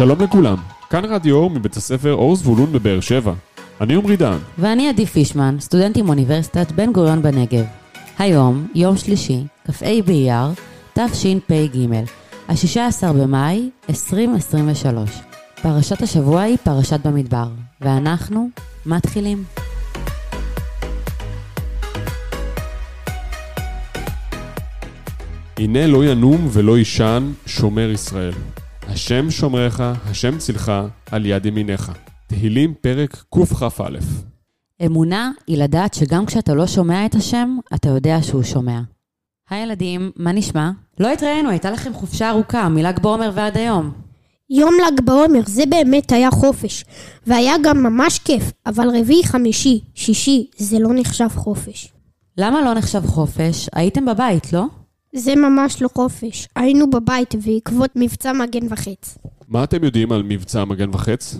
שלום לכולם, כאן רדיו אור מבית הספר אור זבולון בבאר שבע. אני עמרי דן. ואני עדי פישמן, סטודנט עם אוניברסיטת בן גוריון בנגב. היום, יום שלישי, כ"ה באייר, תשפ"ג, ה-16 במאי 2023. פרשת השבוע היא פרשת במדבר, ואנחנו מתחילים. הנה לא ינום ולא יישן שומר ישראל. השם שומרך, השם צילך, על יד ימיניך. תהילים פרק קכ"א. אמונה היא לדעת שגם כשאתה לא שומע את השם, אתה יודע שהוא שומע. היי ילדים, מה נשמע? לא התראינו, הייתה לכם חופשה ארוכה, מל"ג בעומר ועד היום. יום ל"ג בעומר זה באמת היה חופש, והיה גם ממש כיף, אבל רביעי, חמישי, שישי, זה לא נחשב חופש. למה לא נחשב חופש? הייתם בבית, לא? זה ממש לא חופש. היינו בבית בעקבות מבצע מגן וחץ. מה אתם יודעים על מבצע מגן וחץ?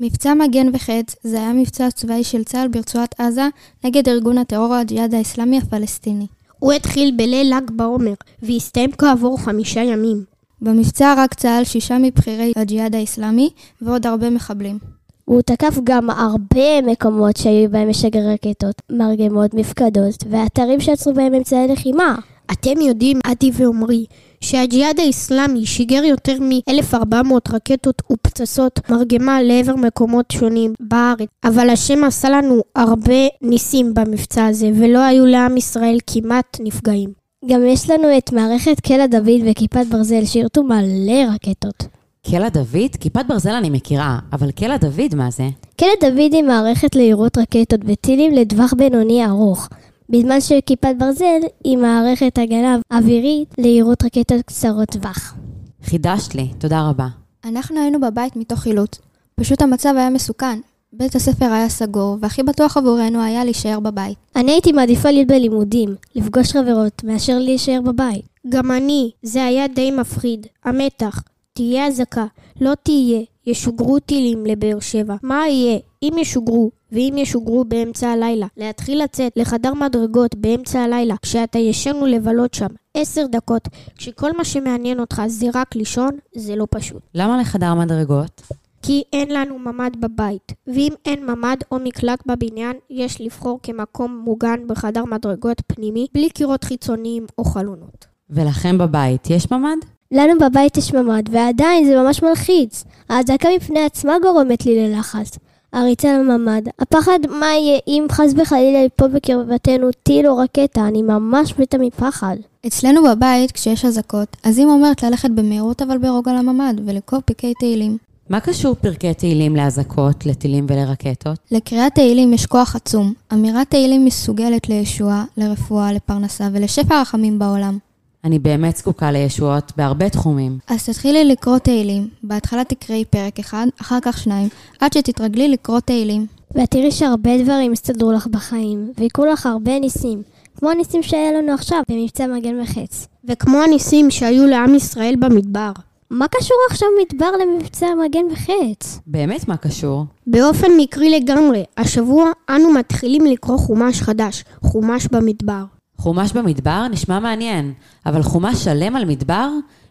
מבצע מגן וחץ זה היה מבצע צבאי של צה"ל ברצועת עזה נגד ארגון הטרור הג'יהאד האסלאמי הפלסטיני. הוא התחיל בליל ל"ג בעומר, והסתיים כעבור חמישה ימים. במבצע הרג צה"ל שישה מבכירי הג'יהאד האסלאמי ועוד הרבה מחבלים. הוא תקף גם הרבה מקומות שהיו בהם משגר רקטות, מרגמות, מפקדות, ואתרים שעצרו בהם אמצעי לחימה. אתם יודעים, עדי ועמרי, שהג'יהאד האסלאמי שיגר יותר מ-1400 רקטות ופצצות מרגמה לעבר מקומות שונים בארץ, אבל השם עשה לנו הרבה ניסים במבצע הזה, ולא היו לעם ישראל כמעט נפגעים. גם יש לנו את מערכת קלע דוד וכיפת ברזל שירתו מלא רקטות. קלע דוד? כיפת ברזל אני מכירה, אבל קלע דוד מה זה? קלע דוד היא מערכת ליירוט רקטות וטילים לטווח בינוני ארוך, בזמן שכיפת ברזל היא מערכת הגנה אווירית ליירוט רקטות קצרות טווח. חידשת לי, תודה רבה. אנחנו היינו בבית מתוך חילוץ. פשוט המצב היה מסוכן. בית הספר היה סגור, והכי בטוח עבורנו היה להישאר בבית. אני הייתי מעדיפה להיות בלימודים, לפגוש חברות, מאשר להישאר בבית. גם אני, זה היה די מפחיד. המתח, תהיה אזעקה, לא תהיה, ישוגרו טילים לבאר שבע. מה יהיה? אם ישוגרו, ואם ישוגרו באמצע הלילה, להתחיל לצאת לחדר מדרגות באמצע הלילה, כשאתה ישן ולבלות שם עשר דקות, כשכל מה שמעניין אותך זה רק לישון, זה לא פשוט. למה לחדר מדרגות? כי אין לנו ממ"ד בבית, ואם אין ממ"ד או מקלט בבניין, יש לבחור כמקום מוגן בחדר מדרגות פנימי, בלי קירות חיצוניים או חלונות. ולכם בבית יש ממ"ד? לנו בבית יש ממ"ד, ועדיין זה ממש מלחיץ. ההזעקה מפני עצמה גורמת לי ללחץ. הריצה לממ"ד, הפחד מה יהיה אם חס וחלילה יפול בקרבתנו טיל או רקטה, אני ממש מתה מפחד. אצלנו בבית, כשיש אזעקות, אז אמא אומרת ללכת במהירות אבל ברוגע לממ"ד ולקרוא פרקי תהילים. מה קשור פרקי תהילים לאזעקות, לטילים ולרקטות? לקריאת תהילים יש כוח עצום. אמירת תהילים מסוגלת לישועה, לרפואה, לפרנסה ולשפע רחמים בעולם. אני באמת זקוקה לישועות בהרבה תחומים. אז תתחילי לקרוא תהילים. בהתחלה תקראי פרק אחד, אחר כך שניים, עד שתתרגלי לקרוא תהילים. ואת תראי שהרבה דברים יסתדרו לך בחיים, ויקרו לך הרבה ניסים. כמו הניסים שהיה לנו עכשיו במבצע מגן וחץ. וכמו הניסים שהיו לעם ישראל במדבר. מה קשור עכשיו מדבר למבצע מגן וחץ? באמת מה קשור? באופן מקרי לגמרי, השבוע אנו מתחילים לקרוא חומש חדש, חומש במדבר. חומש במדבר נשמע מעניין, אבל חומש שלם על מדבר?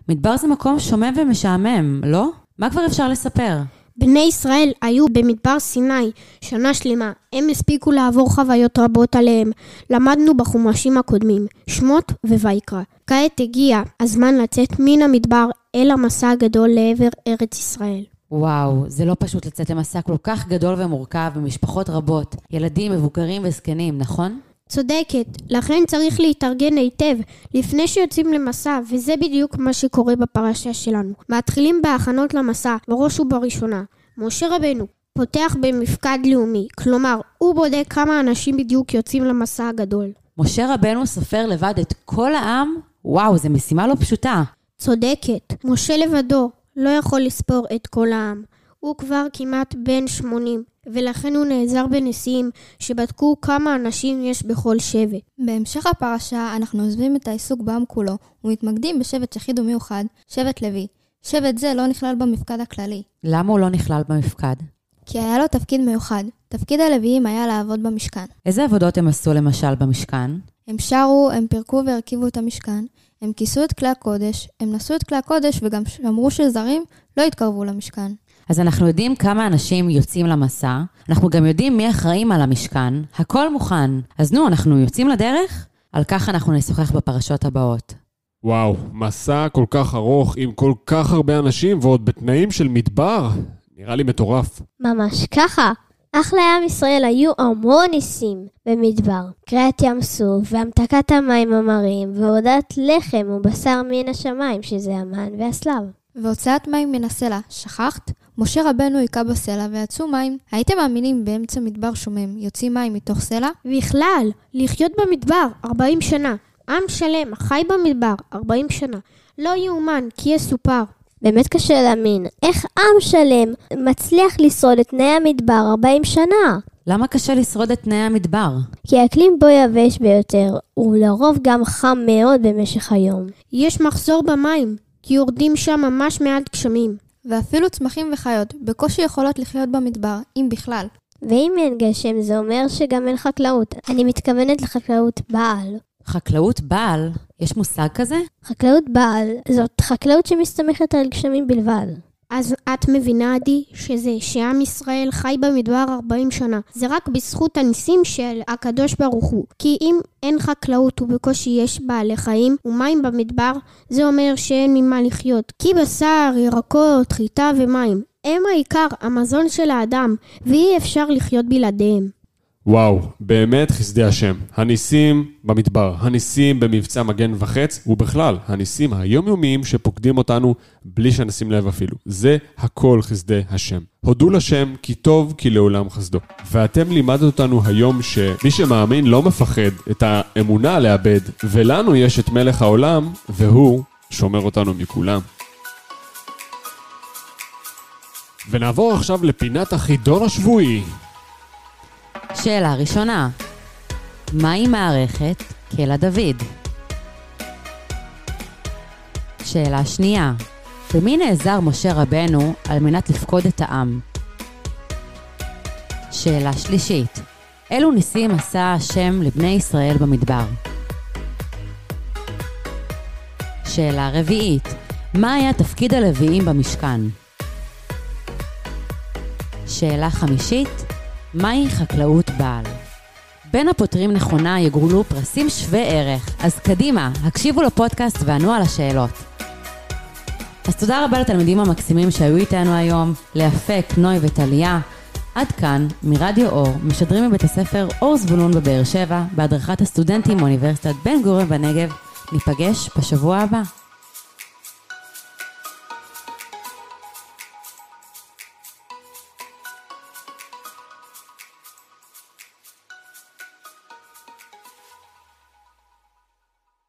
מדבר זה מקום שומם ומשעמם, לא? מה כבר אפשר לספר? בני ישראל היו במדבר סיני שנה שלמה. הם הספיקו לעבור חוויות רבות עליהם. למדנו בחומשים הקודמים, שמות וויקרא. כעת הגיע הזמן לצאת מן המדבר אל המסע הגדול לעבר ארץ ישראל. וואו, זה לא פשוט לצאת למסע כל כך גדול ומורכב במשפחות רבות, ילדים, מבוגרים וזקנים, נכון? צודקת, לכן צריך להתארגן היטב לפני שיוצאים למסע, וזה בדיוק מה שקורה בפרשה שלנו. מתחילים בהכנות למסע, בראש ובראשונה. משה רבנו פותח במפקד לאומי, כלומר, הוא בודק כמה אנשים בדיוק יוצאים למסע הגדול. משה רבנו סופר לבד את כל העם? וואו, זו משימה לא פשוטה. צודקת, משה לבדו לא יכול לספור את כל העם. הוא כבר כמעט בן 80, ולכן הוא נעזר בנשיאים שבדקו כמה אנשים יש בכל שבט. בהמשך הפרשה אנחנו עוזבים את העיסוק בעם כולו ומתמקדים בשבט יחיד ומיוחד, שבט לוי. שבט זה לא נכלל במפקד הכללי. למה הוא לא נכלל במפקד? כי היה לו תפקיד מיוחד. תפקיד הלוויים היה לעבוד במשכן. איזה עבודות הם עשו למשל במשכן? הם שרו, הם פירקו והרכיבו את המשכן, הם כיסו את כלי הקודש, הם נשאו את כלי הקודש וגם שמרו שזרים לא יתקרבו למשכן. אז אנחנו יודעים כמה אנשים יוצאים למסע, אנחנו גם יודעים מי אחראים על המשכן, הכל מוכן. אז נו, אנחנו יוצאים לדרך? על כך אנחנו נשוחח בפרשות הבאות. וואו, מסע כל כך ארוך עם כל כך הרבה אנשים ועוד בתנאים של מדבר. נראה לי מטורף. ממש ככה. אך לעם ישראל היו המון ניסים במדבר. קריעת ים סוף והמתקת המים המרים והודעת לחם ובשר מן השמיים, שזה המן והסלב. והוצאת מים מן הסלע, שכחת? משה רבנו היכה בסלע ויצאו מים. הייתם מאמינים באמצע מדבר שומם יוצאים מים מתוך סלע? בכלל, לחיות במדבר 40 שנה. עם שלם חי במדבר 40 שנה. לא יאומן כי יסופר. באמת קשה להאמין. איך עם שלם מצליח לשרוד את תנאי המדבר 40 שנה? למה קשה לשרוד את תנאי המדבר? כי האקלים בו יבש ביותר, ולרוב גם חם מאוד במשך היום. יש מחסור במים, כי יורדים שם ממש מעט גשמים. ואפילו צמחים וחיות בקושי יכולות לחיות במדבר, אם בכלל. ואם אין גשם זה אומר שגם אין חקלאות. אני מתכוונת לחקלאות בעל. חקלאות בעל? יש מושג כזה? חקלאות בעל זאת חקלאות שמסתמכת על גשמים בלבד. אז את מבינה, עדי, שזה שעם ישראל חי במדבר 40 שנה. זה רק בזכות הניסים של הקדוש ברוך הוא. כי אם אין חקלאות ובקושי יש בעלי חיים ומים במדבר, זה אומר שאין ממה לחיות. כי בשר, ירקות, חיטה ומים הם העיקר, המזון של האדם, ואי אפשר לחיות בלעדיהם. וואו, באמת חסדי השם. הניסים במדבר, הניסים במבצע מגן וחץ, ובכלל, הניסים היומיומיים שפוקדים אותנו בלי שנשים לב אפילו. זה הכל חסדי השם. הודו לשם כי טוב כי לעולם חסדו. ואתם לימדת אותנו היום שמי שמאמין לא מפחד את האמונה לאבד, ולנו יש את מלך העולם, והוא שומר אותנו מכולם. ונעבור עכשיו לפינת החידון השבועי. שאלה ראשונה, מהי מערכת קלע דוד? שאלה שנייה, במי נעזר משה רבנו על מנת לפקוד את העם? שאלה שלישית, אילו ניסים עשה השם לבני ישראל במדבר? שאלה רביעית, מה היה תפקיד הלוויים במשכן? שאלה חמישית, מהי חקלאות בעל? בין הפותרים נכונה יגרולו פרסים שווי ערך, אז קדימה, הקשיבו לפודקאסט וענו על השאלות. אז תודה רבה לתלמידים המקסימים שהיו איתנו היום, לאפק, נוי וטליה. עד כאן, מרדיו אור, משדרים מבית הספר אור זבולון בבאר שבע, בהדרכת הסטודנטים מאוניברסיטת בן גוריון בנגב. ניפגש בשבוע הבא.